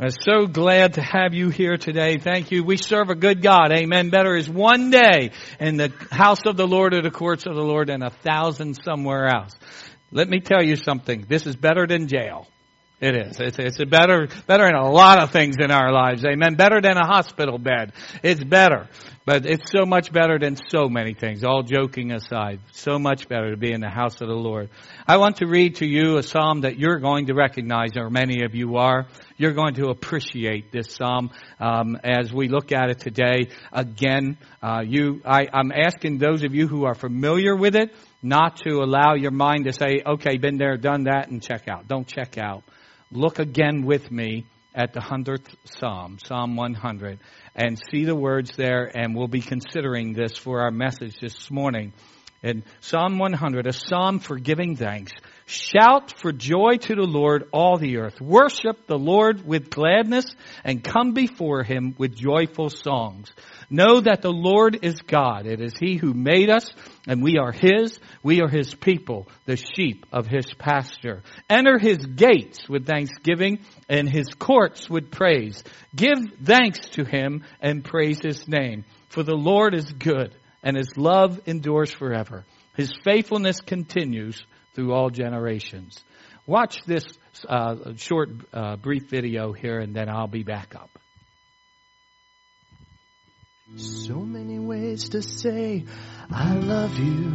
I'm so glad to have you here today. Thank you. We serve a good God. Amen. Better is one day in the house of the Lord or the courts of the Lord than a thousand somewhere else. Let me tell you something. This is better than jail. It is. It's, it's better, better in a lot of things in our lives. Amen. Better than a hospital bed. It's better. But it's so much better than so many things, all joking aside. So much better to be in the house of the Lord. I want to read to you a psalm that you're going to recognize, or many of you are. You're going to appreciate this psalm um, as we look at it today. Again, uh, you, I, I'm asking those of you who are familiar with it not to allow your mind to say, okay, been there, done that, and check out. Don't check out look again with me at the 100th Psalm, Psalm 100, and see the words there, and we'll be considering this for our message this morning. In Psalm 100, a psalm for giving thanks. Shout for joy to the Lord, all the earth. Worship the Lord with gladness and come before him with joyful songs. Know that the Lord is God. It is He who made us, and we are His. We are His people, the sheep of His pasture. Enter His gates with thanksgiving and His courts with praise. Give thanks to Him and praise His name. For the Lord is good, and His love endures forever. His faithfulness continues through all generations. Watch this uh, short, uh, brief video here, and then I'll be back up. So many ways to say I love you.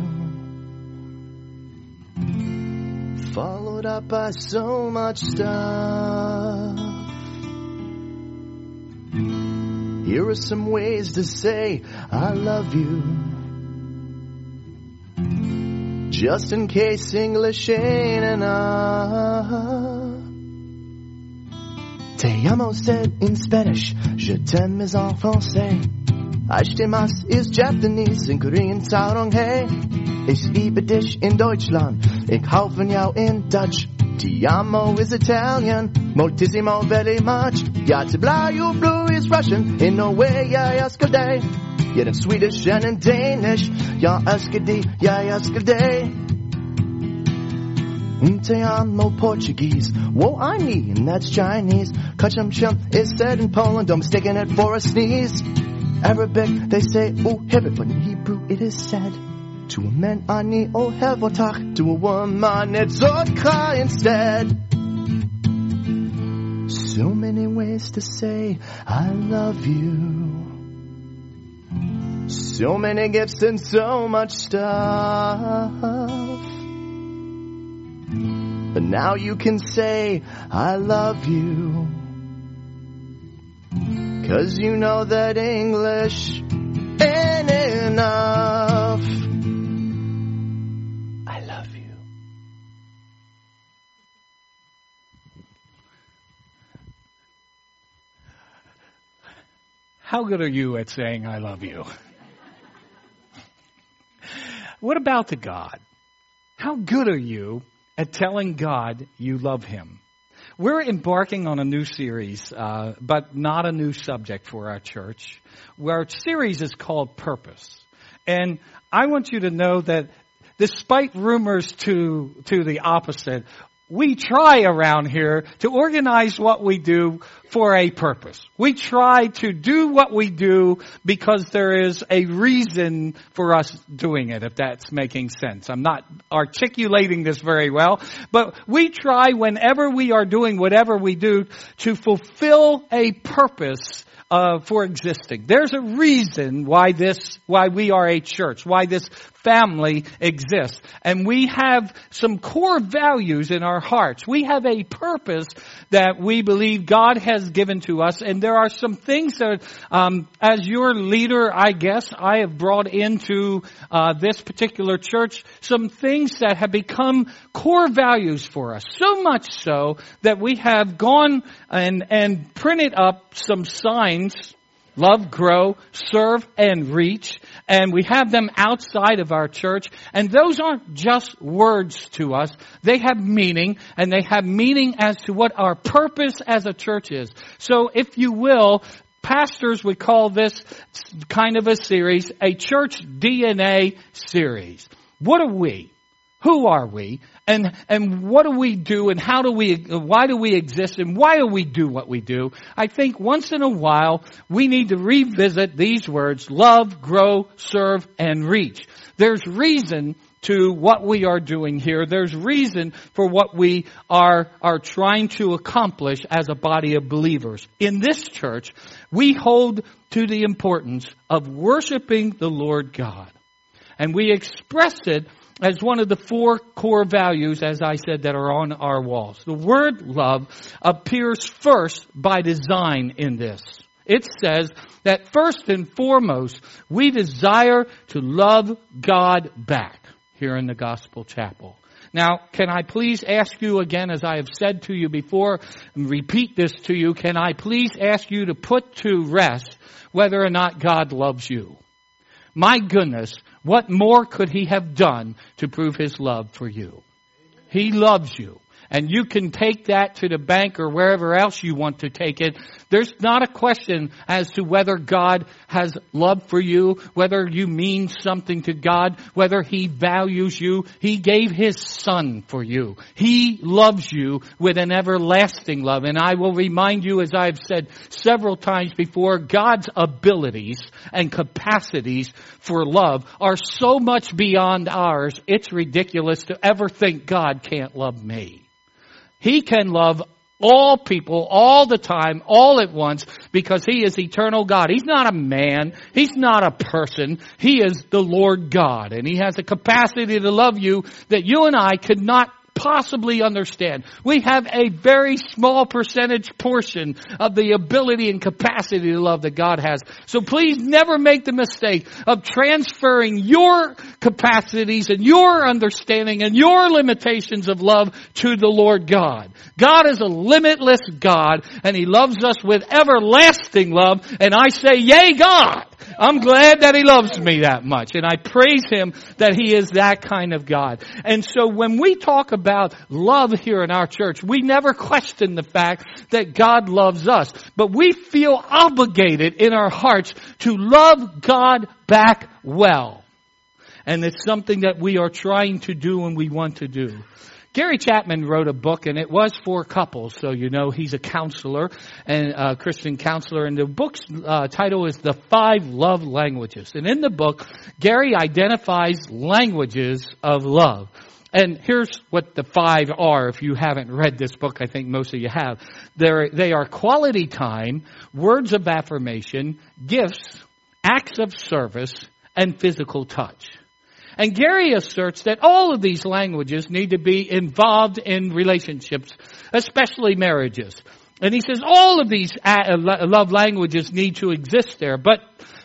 Followed up by so much stuff. Here are some ways to say I love you. Just in case English ain't enough. Te amo said in Spanish, je t'aime en français. Ashtimas is Japanese in Korean Taurong hey. Ich liebe dich in Deutschland, ich von jou in Dutch. Ti amo is Italian, moltissimo very much. Ja to you blue is Russian, in Norway ja jag day. Yet in Swedish and in Danish, ja älskar ja jag day. Te amo Portuguese, wo I and that's Chinese. Kachum chum is said in Poland, don't mistake it for a sneeze. Arabic, they say oh, uhibit, but in Hebrew it is said. To a man ani ohevotach, to a woman it's orcha instead. So many ways to say I love you. So many gifts and so much stuff. But now you can say I love you. Cause you know that English ain't enough. I love you. How good are you at saying I love you? what about the God? How good are you at telling God you love Him? We're embarking on a new series, uh, but not a new subject for our church. Our series is called Purpose. And I want you to know that despite rumors to, to the opposite, we try around here to organize what we do for a purpose. We try to do what we do because there is a reason for us doing it, if that's making sense. I'm not articulating this very well, but we try whenever we are doing whatever we do to fulfill a purpose uh, for existing. There's a reason why this, why we are a church, why this family exists. And we have some core values in our hearts. We have a purpose that we believe God has given to us. And there are some things that, um, as your leader, I guess, I have brought into uh, this particular church some things that have become core values for us. So much so that we have gone and, and printed up some signs love, grow, serve, and reach. And we have them outside of our church. And those aren't just words to us. They have meaning, and they have meaning as to what our purpose as a church is. So if you will, pastors would call this kind of a series a church DNA series. What are we? Who are we? And, and what do we do and how do we, why do we exist and why do we do what we do? I think once in a while we need to revisit these words, love, grow, serve, and reach. There's reason to what we are doing here. There's reason for what we are, are trying to accomplish as a body of believers. In this church, we hold to the importance of worshiping the Lord God. And we express it as one of the four core values, as I said, that are on our walls. The word love appears first by design in this. It says that first and foremost, we desire to love God back here in the Gospel Chapel. Now, can I please ask you again, as I have said to you before, and repeat this to you, can I please ask you to put to rest whether or not God loves you? My goodness, what more could he have done to prove his love for you? He loves you. And you can take that to the bank or wherever else you want to take it. There's not a question as to whether God has love for you, whether you mean something to God, whether He values you. He gave His Son for you. He loves you with an everlasting love. And I will remind you, as I've said several times before, God's abilities and capacities for love are so much beyond ours, it's ridiculous to ever think God can't love me. He can love all people all the time, all at once, because He is eternal God. He's not a man. He's not a person. He is the Lord God. And He has a capacity to love you that you and I could not possibly understand. We have a very small percentage portion of the ability and capacity to love that God has. So please never make the mistake of transferring your capacities and your understanding and your limitations of love to the Lord God. God is a limitless God and He loves us with everlasting love and I say, yay God! I'm glad that He loves me that much and I praise Him that He is that kind of God. And so when we talk about love here in our church, we never question the fact that God loves us, but we feel obligated in our hearts to love God back well. And it's something that we are trying to do and we want to do. Gary Chapman wrote a book and it was for couples, so you know he's a counselor and a Christian counselor and the book's uh, title is The Five Love Languages. And in the book, Gary identifies languages of love. And here's what the five are if you haven't read this book, I think most of you have. They're, they are quality time, words of affirmation, gifts, acts of service, and physical touch. And Gary asserts that all of these languages need to be involved in relationships, especially marriages. And he says all of these uh, love languages need to exist there, but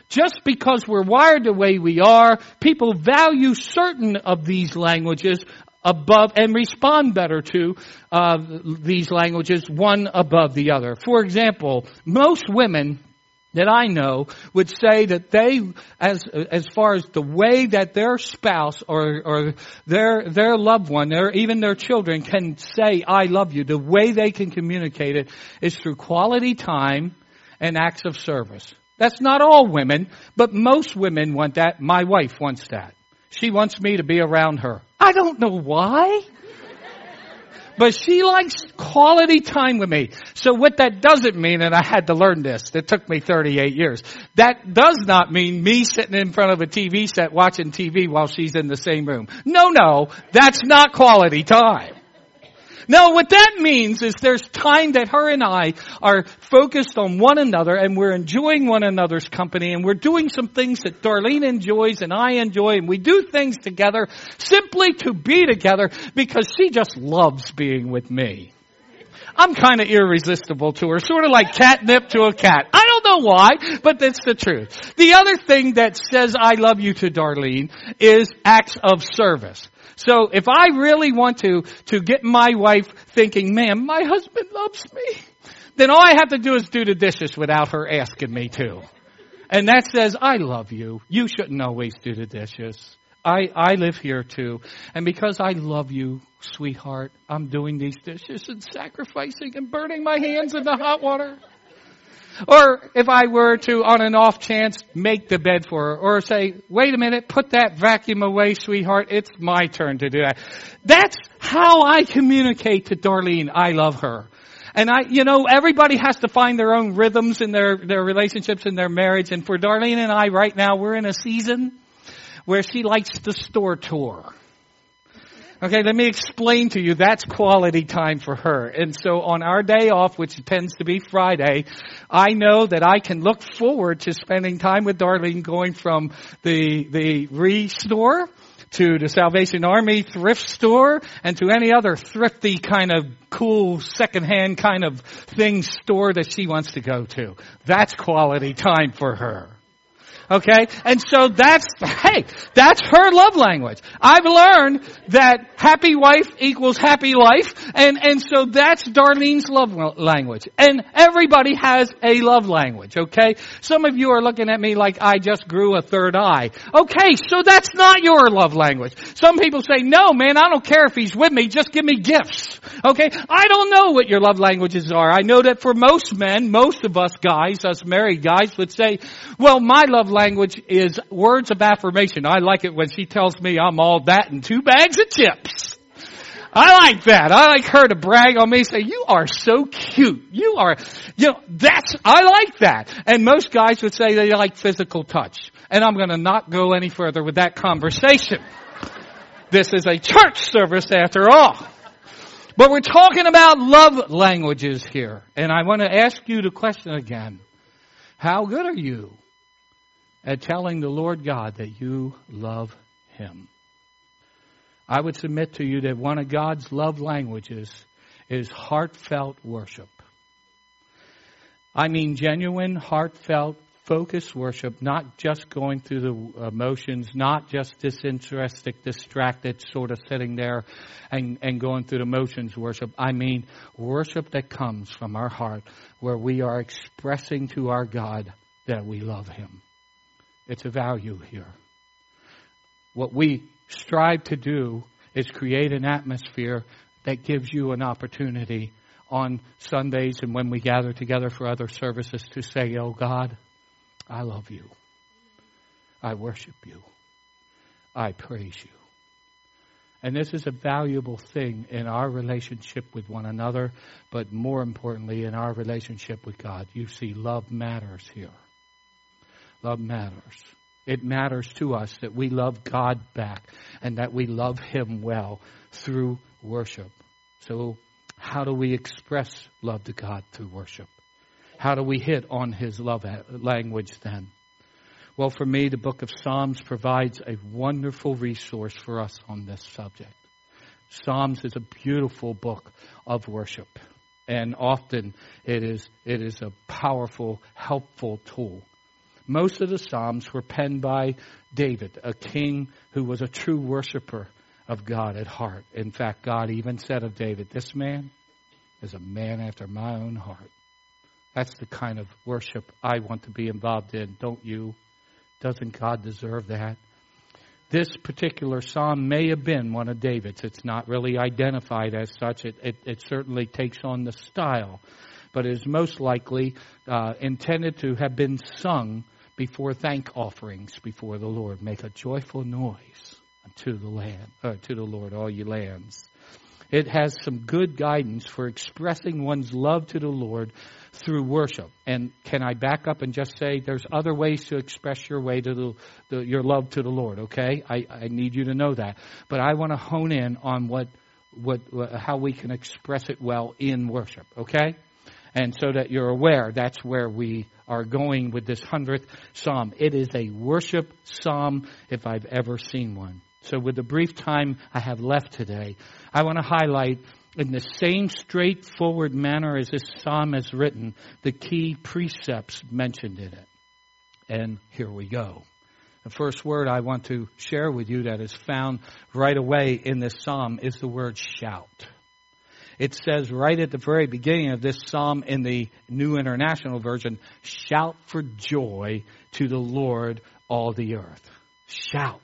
just because we're wired the way we are, people value certain of these languages above and respond better to uh, these languages one above the other. For example, most women that I know would say that they, as as far as the way that their spouse or or their their loved one, or even their children, can say "I love you," the way they can communicate it is through quality time and acts of service. That's not all women, but most women want that. My wife wants that. She wants me to be around her. I don't know why. But she likes quality time with me. So what that doesn't mean, and I had to learn this, it took me 38 years. That does not mean me sitting in front of a TV set watching TV while she's in the same room. No, no, that's not quality time. No, what that means is there's time that her and I are focused on one another and we're enjoying one another's company and we're doing some things that Darlene enjoys and I enjoy and we do things together simply to be together because she just loves being with me. I'm kind of irresistible to her, sort of like catnip to a cat. I don't know why, but that's the truth. The other thing that says I love you to Darlene is acts of service. So if I really want to, to get my wife thinking, man, my husband loves me, then all I have to do is do the dishes without her asking me to. And that says, I love you. You shouldn't always do the dishes. I, I live here too. And because I love you, sweetheart, I'm doing these dishes and sacrificing and burning my hands in the hot water. Or if I were to, on an off chance, make the bed for her, or say, wait a minute, put that vacuum away, sweetheart, it's my turn to do that. That's how I communicate to Darlene, I love her. And I, you know, everybody has to find their own rhythms in their, their relationships and their marriage. And for Darlene and I right now, we're in a season where she likes the store tour. Okay, let me explain to you. That's quality time for her. And so on our day off, which tends to be Friday, I know that I can look forward to spending time with Darlene going from the, the ReStore to the Salvation Army thrift store and to any other thrifty kind of cool secondhand kind of thing store that she wants to go to. That's quality time for her. Okay? And so that's, hey, that's her love language. I've learned that happy wife equals happy life, and, and so that's Darlene's love language. And everybody has a love language, okay? Some of you are looking at me like I just grew a third eye. Okay, so that's not your love language. Some people say, no man, I don't care if he's with me, just give me gifts. Okay? I don't know what your love languages are. I know that for most men, most of us guys, us married guys would say, well, my love language is words of affirmation. I like it when she tells me I'm all that and two bags of chips. I like that. I like her to brag on me, say, you are so cute. You are, you know, that's, I like that. And most guys would say they like physical touch. And I'm gonna not go any further with that conversation. This is a church service after all. But we're talking about love languages here. And I want to ask you the question again. How good are you at telling the Lord God that you love Him. I would submit to you that one of God's love languages is heartfelt worship. I mean genuine, heartfelt, focused worship, not just going through the emotions, not just disinterested, distracted, sort of sitting there and, and going through the motions worship. I mean worship that comes from our heart where we are expressing to our God that we love Him. It's a value here. What we strive to do is create an atmosphere that gives you an opportunity on Sundays and when we gather together for other services to say, Oh God, I love you. I worship you. I praise you. And this is a valuable thing in our relationship with one another, but more importantly, in our relationship with God. You see, love matters here. Love matters. It matters to us that we love God back and that we love Him well through worship. So, how do we express love to God through worship? How do we hit on His love eh, language then? Well, for me, the book of Psalms provides a wonderful resource for us on this subject. Psalms is a beautiful book of worship, and often it is, it is a powerful, helpful tool most of the Psalms were penned by David, a king who was a true worshiper of God at heart. In fact, God even said of David, This man is a man after my own heart. That's the kind of worship I want to be involved in, don't you? Doesn't God deserve that? This particular psalm may have been one of David's. It's not really identified as such. It, it, it certainly takes on the style, but is most likely uh, intended to have been sung before thank offerings before the Lord. Make a joyful noise unto the land, uh, to the Lord, all ye lands. It has some good guidance for expressing one's love to the Lord through worship. And can I back up and just say there's other ways to express your way to the, the your love to the Lord, okay? I, I need you to know that. But I want to hone in on what, what, how we can express it well in worship, okay? And so that you're aware, that's where we are going with this hundredth psalm. It is a worship psalm if I've ever seen one. So with the brief time I have left today, I want to highlight in the same straightforward manner as this psalm is written, the key precepts mentioned in it. And here we go. The first word I want to share with you that is found right away in this psalm is the word shout. It says right at the very beginning of this psalm in the New International Version, shout for joy to the Lord, all the earth. Shout.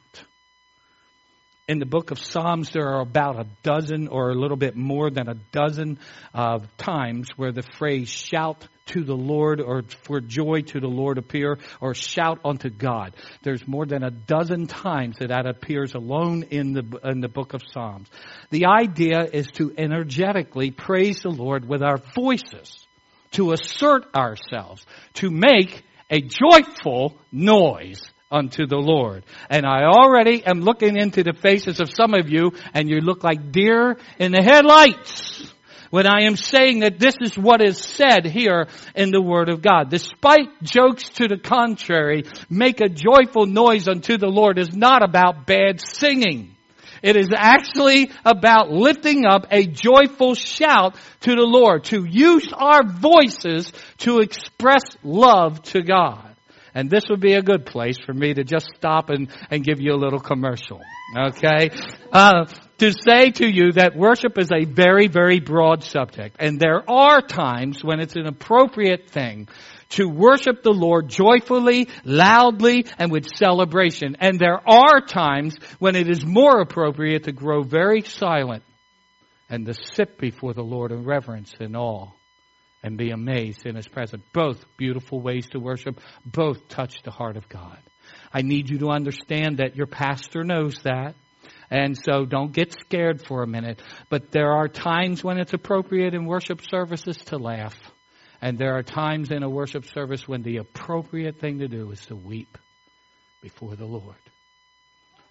In the book of Psalms, there are about a dozen or a little bit more than a dozen uh, times where the phrase shout to the Lord or for joy to the Lord appear or shout unto God. There's more than a dozen times that that appears alone in the, in the book of Psalms. The idea is to energetically praise the Lord with our voices, to assert ourselves, to make a joyful noise unto the Lord. And I already am looking into the faces of some of you and you look like deer in the headlights when I am saying that this is what is said here in the Word of God. Despite jokes to the contrary, make a joyful noise unto the Lord is not about bad singing. It is actually about lifting up a joyful shout to the Lord, to use our voices to express love to God. And this would be a good place for me to just stop and, and give you a little commercial. Okay? Uh, to say to you that worship is a very, very broad subject. And there are times when it's an appropriate thing to worship the Lord joyfully, loudly, and with celebration. And there are times when it is more appropriate to grow very silent and to sit before the Lord in reverence and awe and be amazed in His presence. Both beautiful ways to worship, both touch the heart of God. I need you to understand that your pastor knows that. And so don't get scared for a minute. But there are times when it's appropriate in worship services to laugh. And there are times in a worship service when the appropriate thing to do is to weep before the Lord.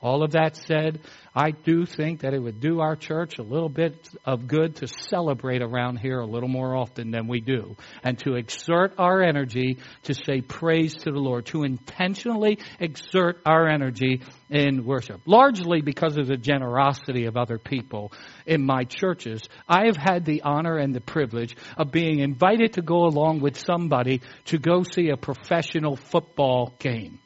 All of that said, I do think that it would do our church a little bit of good to celebrate around here a little more often than we do. And to exert our energy to say praise to the Lord, to intentionally exert our energy in worship. Largely because of the generosity of other people in my churches, I have had the honor and the privilege of being invited to go along with somebody to go see a professional football game.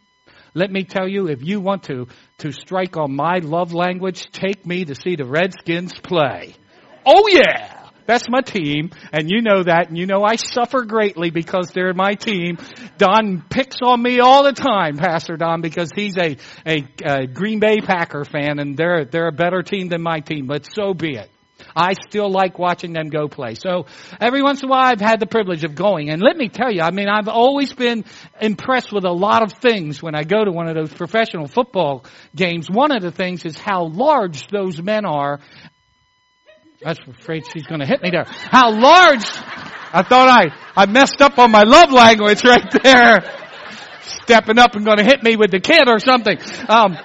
Let me tell you, if you want to, to strike on my love language, take me to see the Redskins play. Oh yeah! That's my team, and you know that, and you know I suffer greatly because they're my team. Don picks on me all the time, Pastor Don, because he's a, a, a Green Bay Packer fan, and they're, they're a better team than my team, but so be it. I still like watching them go play. So every once in a while I've had the privilege of going. And let me tell you, I mean, I've always been impressed with a lot of things when I go to one of those professional football games. One of the things is how large those men are. I was afraid she's going to hit me there. How large, I thought I, I messed up on my love language right there. Stepping up and going to hit me with the kid or something. Um,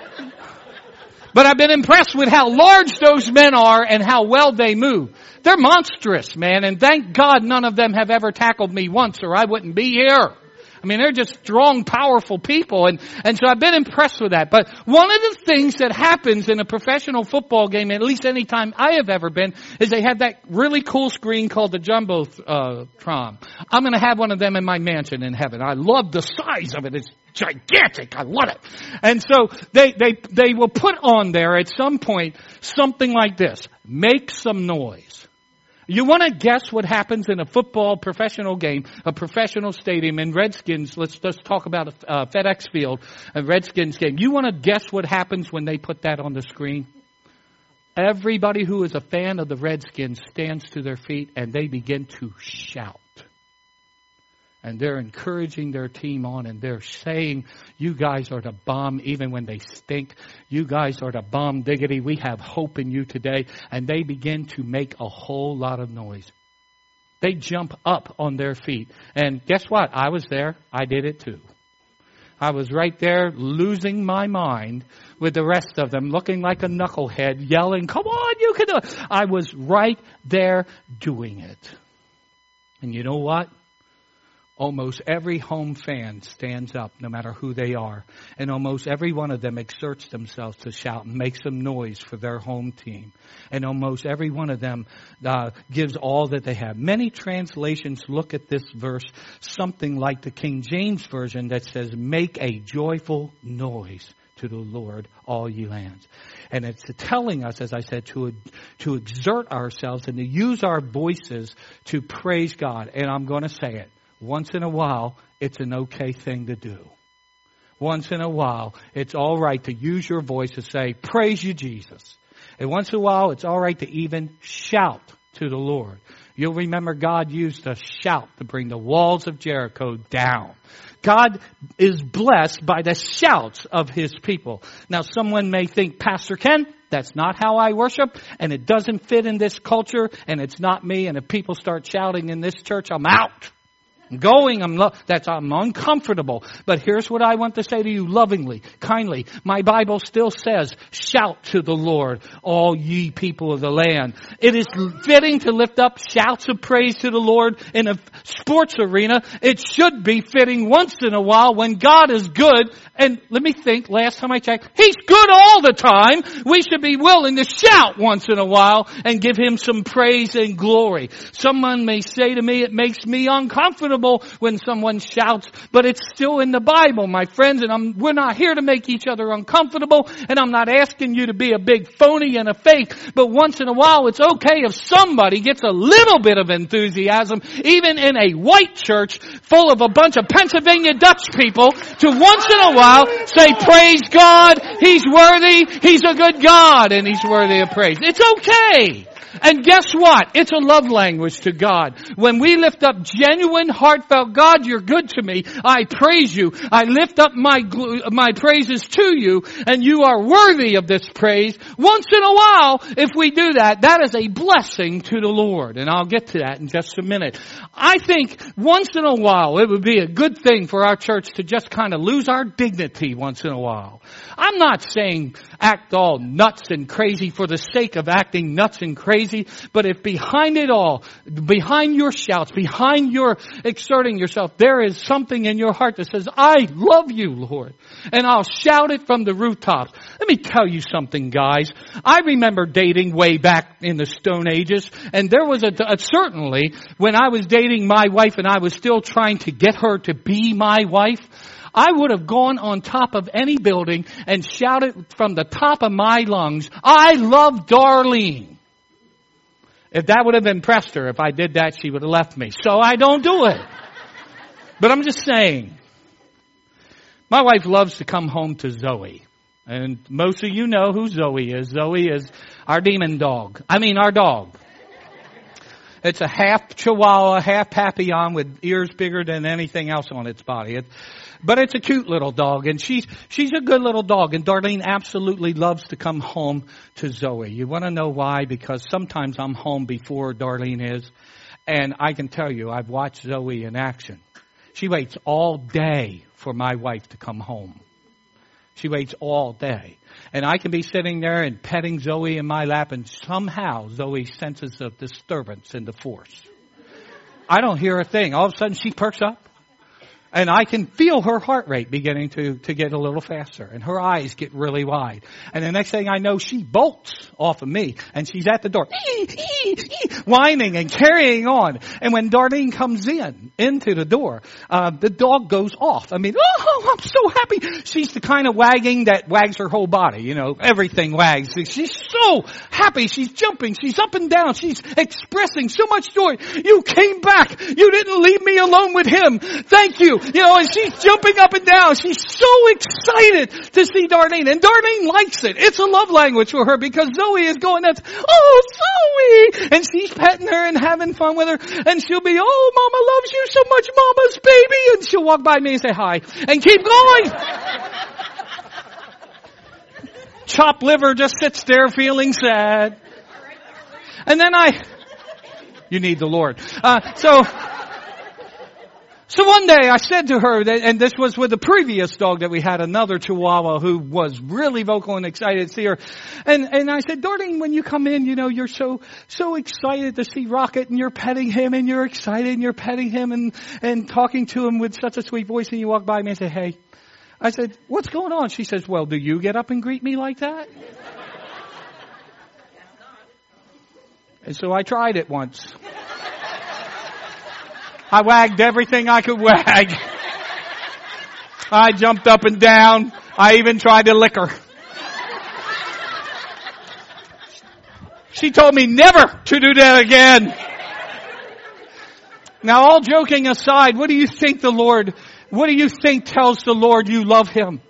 but I've been impressed with how large those men are and how well they move. They're monstrous, man, and thank God none of them have ever tackled me once or I wouldn't be here. I mean, they're just strong, powerful people, and, and so I've been impressed with that. But one of the things that happens in a professional football game, at least any time I have ever been, is they have that really cool screen called the Jumbotron. Uh, I'm gonna have one of them in my mansion in heaven. I love the size of it. It's gigantic. I love it. And so they, they, they will put on there at some point something like this. Make some noise. You want to guess what happens in a football professional game, a professional stadium in Redskins? Let's just talk about a uh, FedEx Field, a Redskins game. You want to guess what happens when they put that on the screen? Everybody who is a fan of the Redskins stands to their feet and they begin to shout and they're encouraging their team on and they're saying, you guys are the bomb even when they stink. You guys are the bomb diggity. We have hope in you today. And they begin to make a whole lot of noise. They jump up on their feet. And guess what? I was there. I did it too. I was right there losing my mind with the rest of them, looking like a knucklehead, yelling, come on, you can do it. I was right there doing it. And you know what? Almost every home fan stands up, no matter who they are. And almost every one of them exerts themselves to shout and make some noise for their home team. And almost every one of them uh, gives all that they have. Many translations look at this verse something like the King James Version that says, make a joyful noise to the Lord, all ye lands. And it's telling us, as I said, to, to exert ourselves and to use our voices to praise God. And I'm going to say it once in a while, it's an okay thing to do. Once in a while, it's all right to use your voice to say, praise you, Jesus. And once in a while, it's all right to even shout to the Lord. You'll remember God used a shout to bring the walls of Jericho down. God is blessed by the shouts of His people. Now someone may think, Pastor Ken, that's not how I worship, and it doesn't fit in this culture, and it's not me, and if people start shouting in this church, I'm out. Going, I'm, lo- that's, I'm uncomfortable. But here's what I want to say to you lovingly, kindly. My Bible still says, shout to the Lord, all ye people of the land. It is fitting to lift up shouts of praise to the Lord in a sports arena. It should be fitting once in a while when God is good. And let me think, last time I checked, He's good all the time. We should be willing to shout once in a while and give Him some praise and glory. Someone may say to me, it makes me uncomfortable when someone shouts, but it's still in the Bible, my friends, and I'm, we're not here to make each other uncomfortable, and I'm not asking you to be a big phony and a fake, but once in a while it's okay if somebody gets a little bit of enthusiasm, even in a white church full of a bunch of Pennsylvania Dutch people, to once in a while say, praise God, He's worthy, He's a good God, and He's worthy of praise. It's okay. And guess what? It's a love language to God. When we lift up genuine, heartfelt, God, you're good to me. I praise you. I lift up my, my praises to you and you are worthy of this praise. Once in a while, if we do that, that is a blessing to the Lord. And I'll get to that in just a minute. I think once in a while, it would be a good thing for our church to just kind of lose our dignity once in a while. I'm not saying act all nuts and crazy for the sake of acting nuts and crazy, but if behind it all, behind your shouts, behind your exerting yourself, there is something in your heart that says, I love you, Lord. And I'll shout it from the rooftops. Let me tell you something, guys. I remember dating way back in the Stone Ages, and there was a, a certainly, when I was dating my wife and I was still trying to get her to be my wife, I would have gone on top of any building and shouted from the top of my lungs, I love Darlene. If that would have impressed her, if I did that, she would have left me. So I don't do it. But I'm just saying. My wife loves to come home to Zoe. And most of you know who Zoe is. Zoe is our demon dog. I mean our dog. It's a half Chihuahua, half Papillon with ears bigger than anything else on its body. It, but it's a cute little dog and she's, she's a good little dog and Darlene absolutely loves to come home to Zoe. You want to know why? Because sometimes I'm home before Darlene is and I can tell you I've watched Zoe in action. She waits all day for my wife to come home. She waits all day. And I can be sitting there and petting Zoe in my lap and somehow Zoe senses a disturbance in the force. I don't hear a thing. All of a sudden she perks up and I can feel her heart rate beginning to, to get a little faster and her eyes get really wide. And the next thing I know, she bolts off of me and she's at the door, whining and carrying on. And when Darlene comes in, into the door, uh, the dog goes off. I mean, oh, I'm so happy. She's the kind of wagging that wags her whole body, you know, everything wags. She's so happy. She's jumping. She's up and down. She's expressing so much joy. You came back. You didn't leave me alone with him. Thank you. You know, and she's jumping up and down. She's so excited to see Darlene. And Darlene likes it. It's a love language for her because Zoe is going that's, oh, Zoe! And she's petting her and having fun with her. And she'll be, oh, mama loves you so much, mama's baby. And she'll walk by me and say hi. And keep going. Chop liver just sits there feeling sad. And then I, you need the Lord. Uh, so, so one day I said to her, that, and this was with the previous dog that we had, another Chihuahua who was really vocal and excited to see her. And, and I said, Darlene, when you come in, you know, you're so, so excited to see Rocket and you're petting him and you're excited and you're petting him and, and talking to him with such a sweet voice and you walk by me and say, hey. I said, what's going on? She says, well, do you get up and greet me like that? And so I tried it once. I wagged everything I could wag. I jumped up and down. I even tried to lick her. She told me never to do that again. Now all joking aside, what do you think the Lord, what do you think tells the Lord you love Him?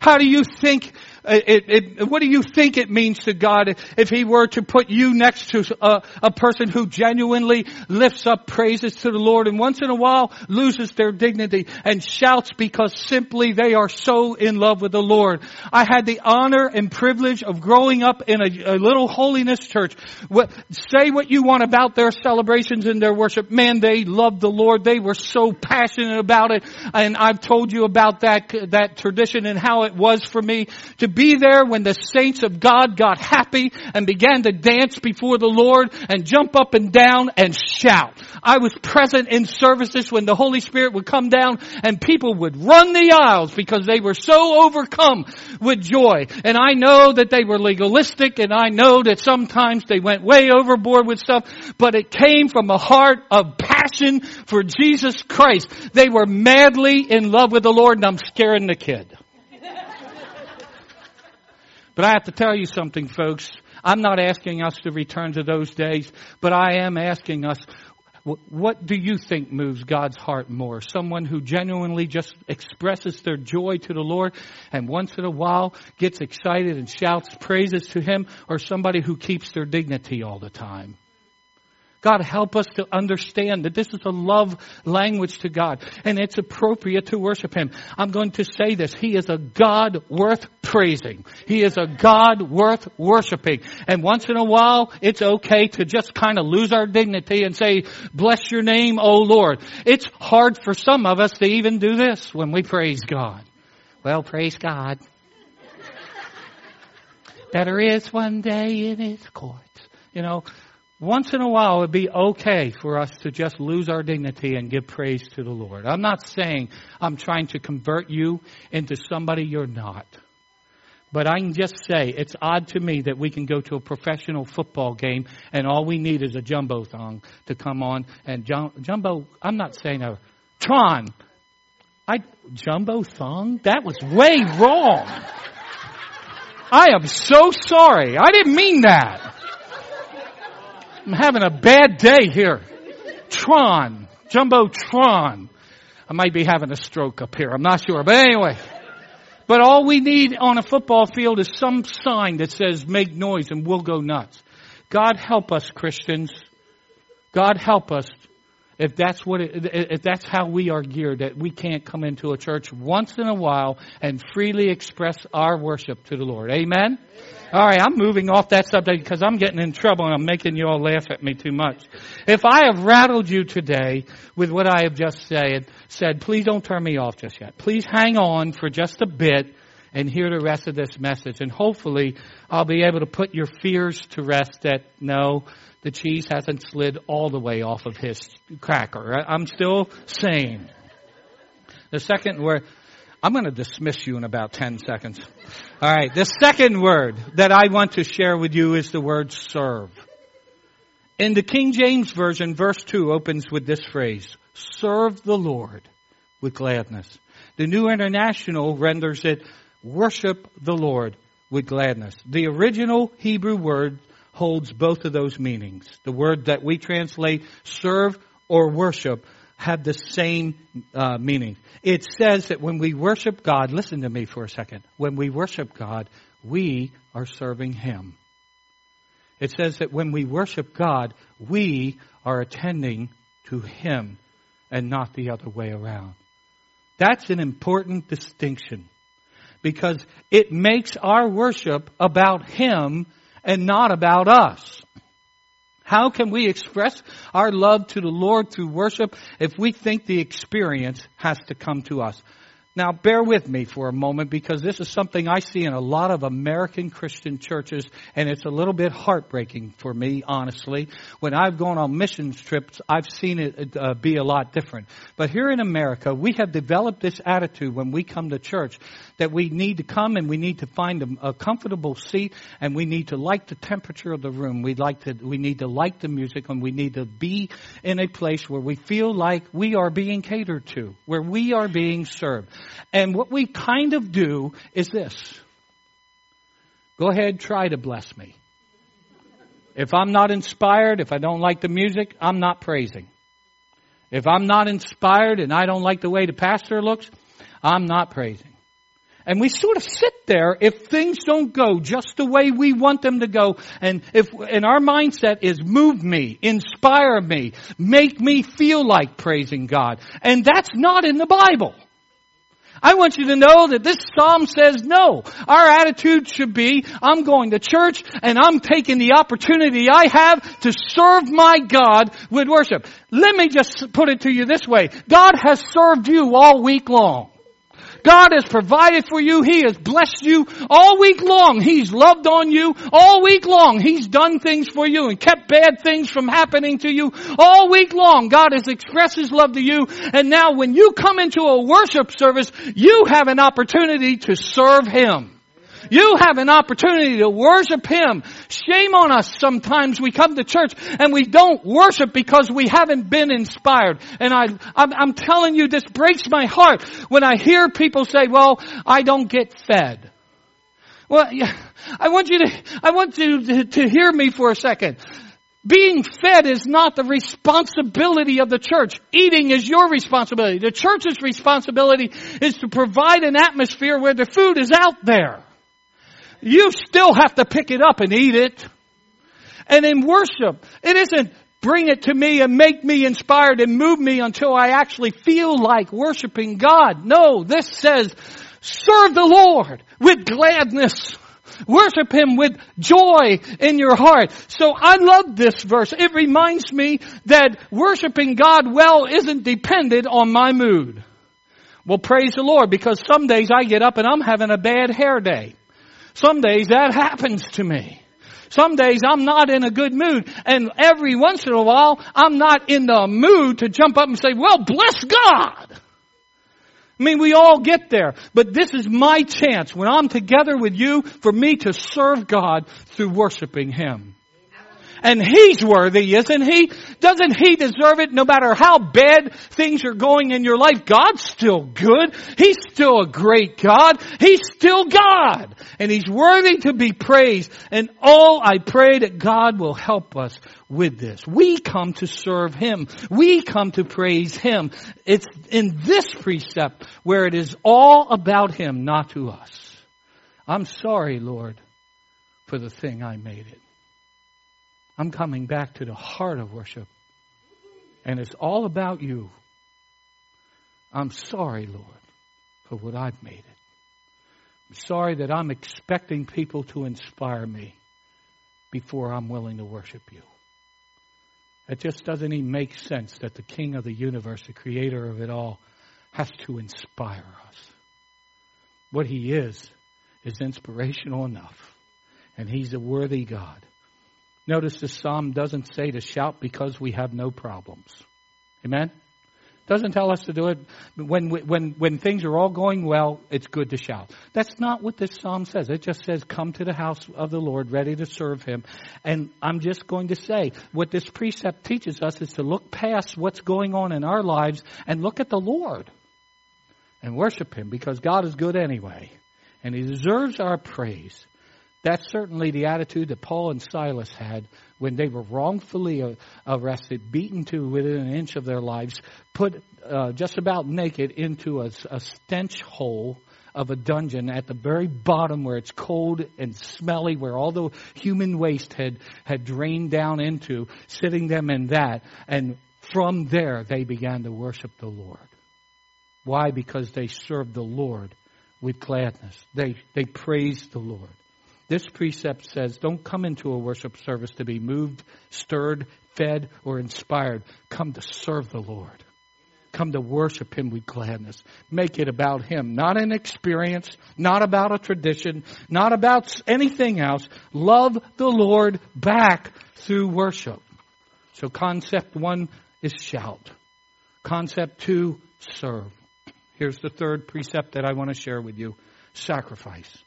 How do you think it, it, what do you think it means to God if He were to put you next to a, a person who genuinely lifts up praises to the Lord and once in a while loses their dignity and shouts because simply they are so in love with the Lord. I had the honor and privilege of growing up in a, a little holiness church. What, say what you want about their celebrations and their worship. Man, they loved the Lord. They were so passionate about it. And I've told you about that, that tradition and how it was for me to be there when the saints of God got happy and began to dance before the Lord and jump up and down and shout. I was present in services when the Holy Spirit would come down and people would run the aisles because they were so overcome with joy. And I know that they were legalistic and I know that sometimes they went way overboard with stuff, but it came from a heart of passion for Jesus Christ. They were madly in love with the Lord and I'm scaring the kid. But I have to tell you something, folks. I'm not asking us to return to those days, but I am asking us, what do you think moves God's heart more? Someone who genuinely just expresses their joy to the Lord and once in a while gets excited and shouts praises to Him, or somebody who keeps their dignity all the time? God, help us to understand that this is a love language to God and it's appropriate to worship Him. I'm going to say this. He is a God worth praising. He is a God worth worshiping. And once in a while, it's okay to just kind of lose our dignity and say, bless your name, O Lord. It's hard for some of us to even do this when we praise God. Well, praise God. Better is one day in His courts. You know, once in a while it would be okay for us to just lose our dignity and give praise to the Lord. I'm not saying I'm trying to convert you into somebody you're not. But I can just say it's odd to me that we can go to a professional football game and all we need is a jumbo thong to come on and jumbo. I'm not saying a Tron. I jumbo thong. That was way wrong. I am so sorry. I didn't mean that. I'm having a bad day here. Tron. Jumbo Tron. I might be having a stroke up here. I'm not sure. But anyway. But all we need on a football field is some sign that says make noise and we'll go nuts. God help us Christians. God help us if that's what it, if that's how we are geared that we can't come into a church once in a while and freely express our worship to the Lord. Amen. Amen. All right, I'm moving off that subject because I'm getting in trouble and I'm making you all laugh at me too much. If I have rattled you today with what I have just said, said, please don't turn me off just yet. Please hang on for just a bit and hear the rest of this message. And hopefully I'll be able to put your fears to rest that no, the cheese hasn't slid all the way off of his cracker. I'm still sane. The second word, I'm going to dismiss you in about 10 seconds. All right. The second word that I want to share with you is the word serve. In the King James Version, verse 2 opens with this phrase, serve the Lord with gladness. The New International renders it, worship the Lord with gladness. The original Hebrew word holds both of those meanings. The word that we translate serve or worship have the same uh, meaning. It says that when we worship God, listen to me for a second. When we worship God, we are serving Him. It says that when we worship God, we are attending to Him and not the other way around. That's an important distinction because it makes our worship about Him and not about us. How can we express our love to the Lord through worship if we think the experience has to come to us? Now, bear with me for a moment because this is something I see in a lot of American Christian churches, and it's a little bit heartbreaking for me, honestly. When I've gone on missions trips, I've seen it uh, be a lot different. But here in America, we have developed this attitude when we come to church that we need to come and we need to find a, a comfortable seat, and we need to like the temperature of the room. We like to, we need to like the music, and we need to be in a place where we feel like we are being catered to, where we are being served. And what we kind of do is this. Go ahead, try to bless me. If I'm not inspired, if I don't like the music, I'm not praising. If I'm not inspired and I don't like the way the pastor looks, I'm not praising. And we sort of sit there if things don't go just the way we want them to go. And if, and our mindset is move me, inspire me, make me feel like praising God. And that's not in the Bible. I want you to know that this psalm says no. Our attitude should be, I'm going to church and I'm taking the opportunity I have to serve my God with worship. Let me just put it to you this way. God has served you all week long. God has provided for you. He has blessed you all week long. He's loved on you all week long. He's done things for you and kept bad things from happening to you all week long. God has expressed His love to you. And now when you come into a worship service, you have an opportunity to serve Him. You have an opportunity to worship Him. Shame on us sometimes we come to church and we don't worship because we haven't been inspired. And I, I'm, I'm telling you, this breaks my heart when I hear people say, well, I don't get fed. Well, I want you to, I want you to, to hear me for a second. Being fed is not the responsibility of the church. Eating is your responsibility. The church's responsibility is to provide an atmosphere where the food is out there you still have to pick it up and eat it. And in worship, it isn't bring it to me and make me inspired and move me until I actually feel like worshiping God. No, this says, serve the Lord with gladness. Worship Him with joy in your heart. So I love this verse. It reminds me that worshiping God well isn't dependent on my mood. Well, praise the Lord because some days I get up and I'm having a bad hair day. Some days that happens to me. Some days I'm not in a good mood. And every once in a while, I'm not in the mood to jump up and say, well, bless God. I mean, we all get there. But this is my chance when I'm together with you for me to serve God through worshiping Him. And He's worthy, isn't He? Doesn't He deserve it no matter how bad things are going in your life? God's still good. He's still a great God. He's still God. And He's worthy to be praised. And oh, I pray that God will help us with this. We come to serve Him. We come to praise Him. It's in this precept where it is all about Him, not to us. I'm sorry, Lord, for the thing I made it. I'm coming back to the heart of worship. And it's all about you. I'm sorry, Lord, for what I've made it. I'm sorry that I'm expecting people to inspire me before I'm willing to worship you. It just doesn't even make sense that the King of the universe, the creator of it all, has to inspire us. What he is, is inspirational enough. And he's a worthy God. Notice this psalm doesn't say to shout because we have no problems. Amen? Doesn't tell us to do it when, when, when things are all going well, it's good to shout. That's not what this psalm says. It just says, come to the house of the Lord ready to serve him. And I'm just going to say, what this precept teaches us is to look past what's going on in our lives and look at the Lord and worship him because God is good anyway. And he deserves our praise. That's certainly the attitude that Paul and Silas had when they were wrongfully arrested, beaten to within an inch of their lives, put uh, just about naked into a, a stench hole of a dungeon at the very bottom where it's cold and smelly, where all the human waste had, had drained down into, sitting them in that. And from there, they began to worship the Lord. Why? Because they served the Lord with gladness. They, they praised the Lord. This precept says don't come into a worship service to be moved, stirred, fed, or inspired. Come to serve the Lord. Come to worship Him with gladness. Make it about Him, not an experience, not about a tradition, not about anything else. Love the Lord back through worship. So concept one is shout. Concept two, serve. Here's the third precept that I want to share with you. Sacrifice.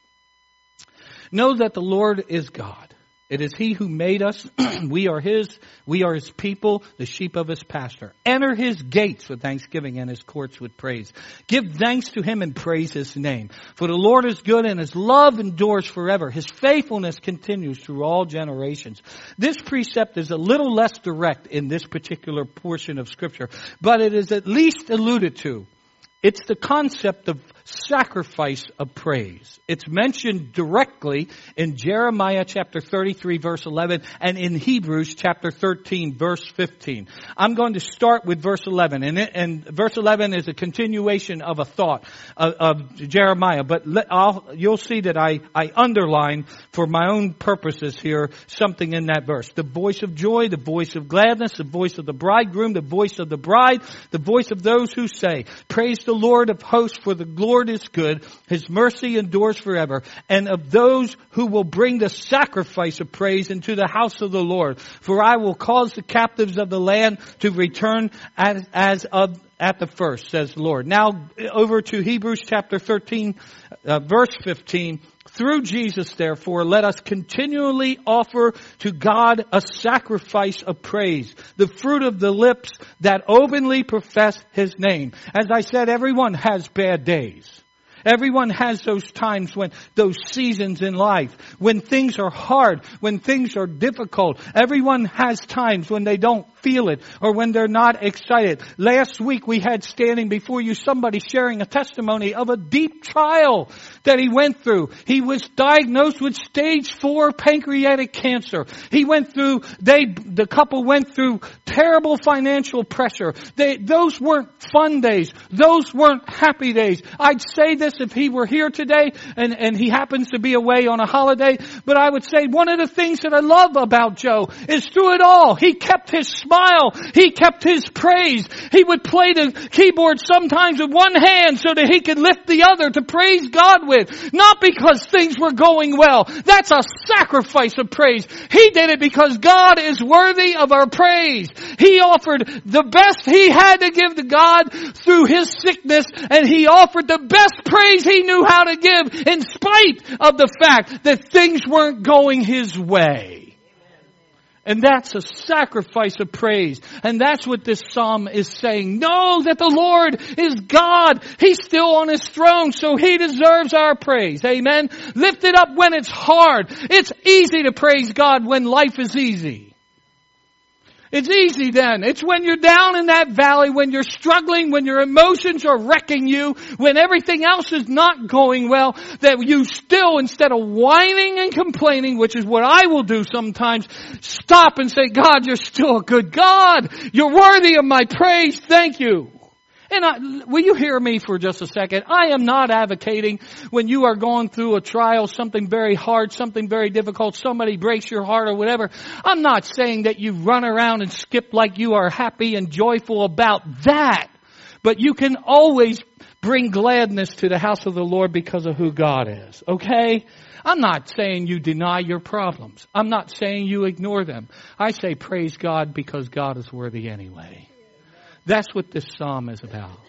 Know that the Lord is God. It is He who made us. we are His. We are His people, the sheep of His pasture. Enter His gates with thanksgiving and His courts with praise. Give thanks to Him and praise His name. For the Lord is good and His love endures forever. His faithfulness continues through all generations. This precept is a little less direct in this particular portion of scripture, but it is at least alluded to. It's the concept of sacrifice of praise. It's mentioned directly in Jeremiah chapter 33 verse 11 and in Hebrews chapter 13 verse 15. I'm going to start with verse 11 and, it, and verse 11 is a continuation of a thought of, of Jeremiah, but let, you'll see that I, I underline for my own purposes here something in that verse. The voice of joy, the voice of gladness, the voice of the bridegroom, the voice of the bride, the voice of those who say, praise the Lord of hosts for the Lord is good. His mercy endures forever. And of those who will bring the sacrifice of praise into the house of the Lord. For I will cause the captives of the land to return as, as of at the first, says the Lord. Now over to Hebrews chapter 13, uh, verse 15. Through Jesus, therefore, let us continually offer to God a sacrifice of praise, the fruit of the lips that openly profess His name. As I said, everyone has bad days. Everyone has those times when, those seasons in life, when things are hard, when things are difficult. Everyone has times when they don't feel it or when they're not excited. Last week we had standing before you somebody sharing a testimony of a deep trial that he went through. He was diagnosed with stage four pancreatic cancer. He went through, they, the couple went through terrible financial pressure. They, those weren't fun days. Those weren't happy days. I'd say this if he were here today and, and he happens to be away on a holiday, but I would say one of the things that I love about Joe is through it all, he kept his smile. He kept his praise. He would play the keyboard sometimes with one hand so that he could lift the other to praise God with. Not because things were going well. That's a sacrifice of praise. He did it because God is worthy of our praise. He offered the best he had to give to God through his sickness and he offered the best praise he knew how to give in spite of the fact that things weren't going his way. And that's a sacrifice of praise. And that's what this psalm is saying. Know that the Lord is God. He's still on His throne, so He deserves our praise. Amen. Lift it up when it's hard. It's easy to praise God when life is easy. It's easy then. It's when you're down in that valley, when you're struggling, when your emotions are wrecking you, when everything else is not going well, that you still, instead of whining and complaining, which is what I will do sometimes, stop and say, God, you're still a good God. You're worthy of my praise. Thank you. And I, will you hear me for just a second? I am not advocating when you are going through a trial, something very hard, something very difficult, somebody breaks your heart or whatever. I'm not saying that you run around and skip like you are happy and joyful about that. But you can always bring gladness to the house of the Lord because of who God is. Okay? I'm not saying you deny your problems. I'm not saying you ignore them. I say praise God because God is worthy anyway. That's what this psalm is about.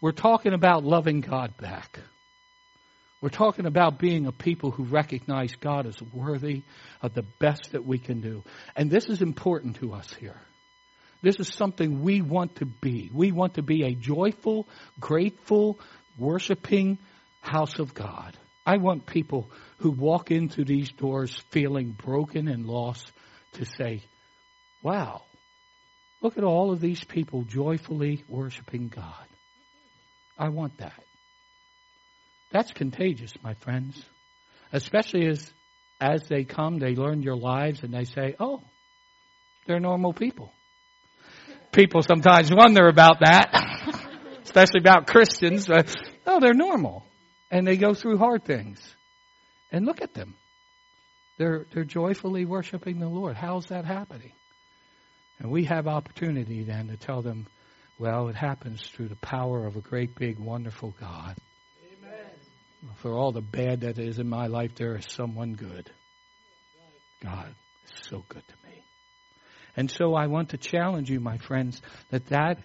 We're talking about loving God back. We're talking about being a people who recognize God as worthy of the best that we can do. And this is important to us here. This is something we want to be. We want to be a joyful, grateful, worshiping house of God. I want people who walk into these doors feeling broken and lost to say, wow, Look at all of these people joyfully worshiping God. I want that. That's contagious, my friends. Especially as as they come, they learn your lives and they say, "Oh, they're normal people." People sometimes wonder about that, especially about Christians. But, oh, they're normal, and they go through hard things. And look at them; they're they're joyfully worshiping the Lord. How's that happening? And we have opportunity then to tell them, well, it happens through the power of a great, big, wonderful God. Amen. For all the bad that is in my life, there is someone good. God is so good to me. And so I want to challenge you, my friends, that that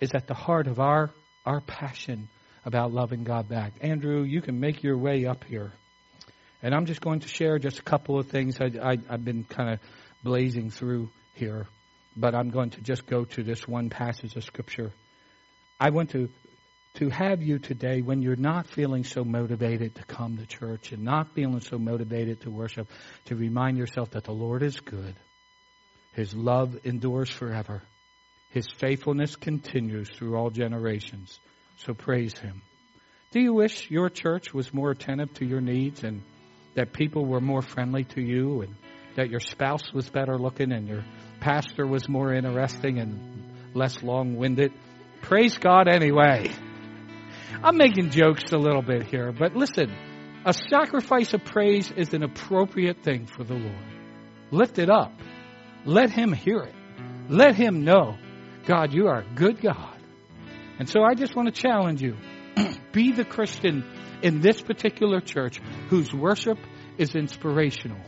is at the heart of our, our passion about loving God back. Andrew, you can make your way up here. And I'm just going to share just a couple of things I, I, I've been kind of blazing through here but I'm going to just go to this one passage of Scripture. I want to, to have you today, when you're not feeling so motivated to come to church and not feeling so motivated to worship, to remind yourself that the Lord is good. His love endures forever. His faithfulness continues through all generations. So praise Him. Do you wish your church was more attentive to your needs and that people were more friendly to you and that your spouse was better looking and your pastor was more interesting and less long winded? Praise God anyway. I'm making jokes a little bit here, but listen, a sacrifice of praise is an appropriate thing for the Lord. Lift it up. Let Him hear it. Let Him know, God, you are a good God. And so I just want to challenge you. Be the Christian in this particular church whose worship is inspirational.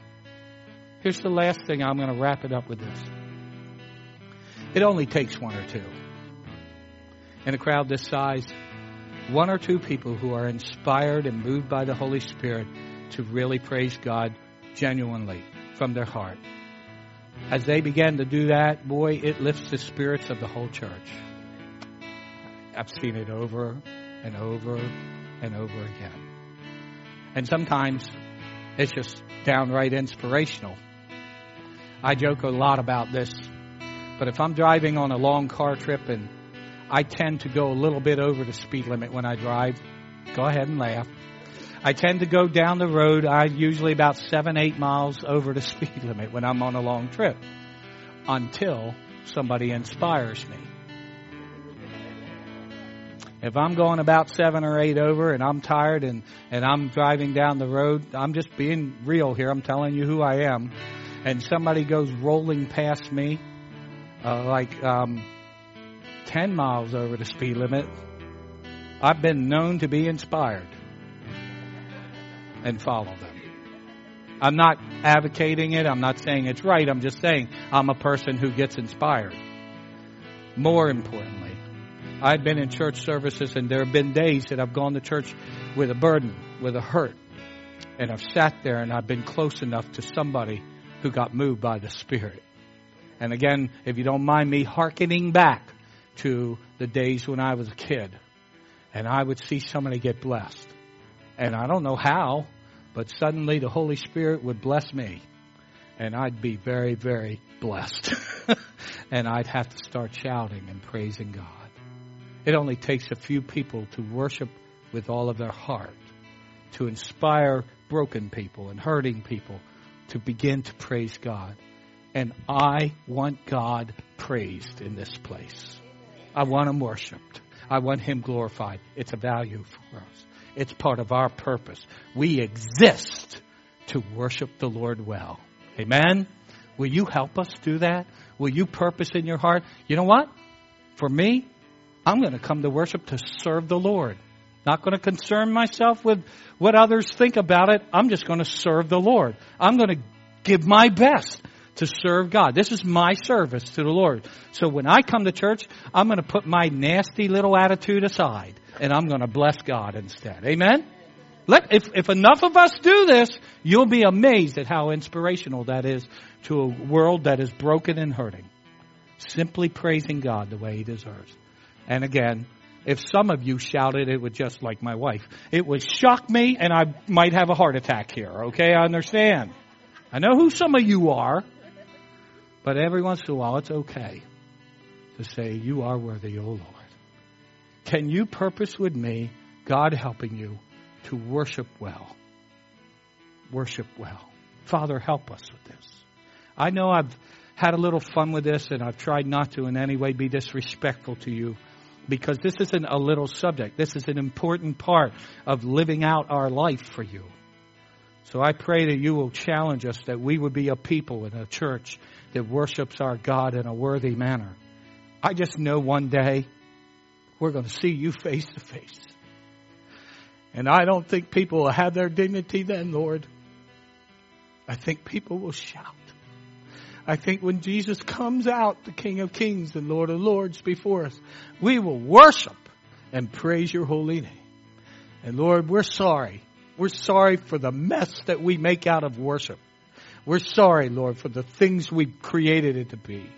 Here's the last thing. I'm going to wrap it up with this. It only takes one or two. In a crowd this size, one or two people who are inspired and moved by the Holy Spirit to really praise God genuinely from their heart. As they begin to do that, boy, it lifts the spirits of the whole church. I've seen it over and over and over again. And sometimes it's just downright inspirational. I joke a lot about this, but if I'm driving on a long car trip and I tend to go a little bit over the speed limit when I drive, go ahead and laugh. I tend to go down the road, I usually about seven, eight miles over the speed limit when I'm on a long trip until somebody inspires me. If I'm going about seven or eight over and I'm tired and, and I'm driving down the road, I'm just being real here. I'm telling you who I am. And somebody goes rolling past me, uh, like, um, 10 miles over the speed limit. I've been known to be inspired and follow them. I'm not advocating it. I'm not saying it's right. I'm just saying I'm a person who gets inspired. More importantly, I've been in church services and there have been days that I've gone to church with a burden, with a hurt. And I've sat there and I've been close enough to somebody who got moved by the Spirit. And again, if you don't mind me hearkening back to the days when I was a kid and I would see somebody get blessed. And I don't know how, but suddenly the Holy Spirit would bless me and I'd be very, very blessed. and I'd have to start shouting and praising God. It only takes a few people to worship with all of their heart, to inspire broken people and hurting people to begin to praise God. And I want God praised in this place. I want Him worshiped. I want Him glorified. It's a value for us. It's part of our purpose. We exist to worship the Lord well. Amen? Will you help us do that? Will you purpose in your heart? You know what? For me, I'm going to come to worship to serve the Lord. Not going to concern myself with what others think about it. I'm just going to serve the Lord. I'm going to give my best to serve God. This is my service to the Lord. So when I come to church, I'm going to put my nasty little attitude aside and I'm going to bless God instead. Amen? Let, if, if enough of us do this, you'll be amazed at how inspirational that is to a world that is broken and hurting. Simply praising God the way He deserves. And again, if some of you shouted, it would just like my wife. It would shock me and I might have a heart attack here. Okay, I understand. I know who some of you are, but every once in a while it's okay to say, You are worthy, O Lord. Can you purpose with me, God helping you, to worship well? Worship well. Father, help us with this. I know I've had a little fun with this and I've tried not to in any way be disrespectful to you because this isn't a little subject. This is an important part of living out our life for you. So I pray that you will challenge us that we would be a people in a church that worships our God in a worthy manner. I just know one day we're going to see you face to face. And I don't think people will have their dignity then, Lord. I think people will shout. I think when Jesus comes out, the King of Kings and Lord of Lords before us, we will worship and praise your holy name. And Lord, we're sorry. We're sorry for the mess that we make out of worship. We're sorry, Lord, for the things we've created it to be.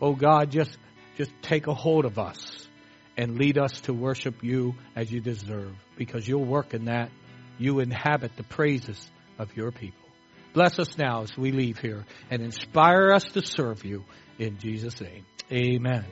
Oh God, just, just take a hold of us and lead us to worship you as you deserve because you'll work in that. You inhabit the praises of your people. Bless us now as we leave here and inspire us to serve you in Jesus' name. Amen.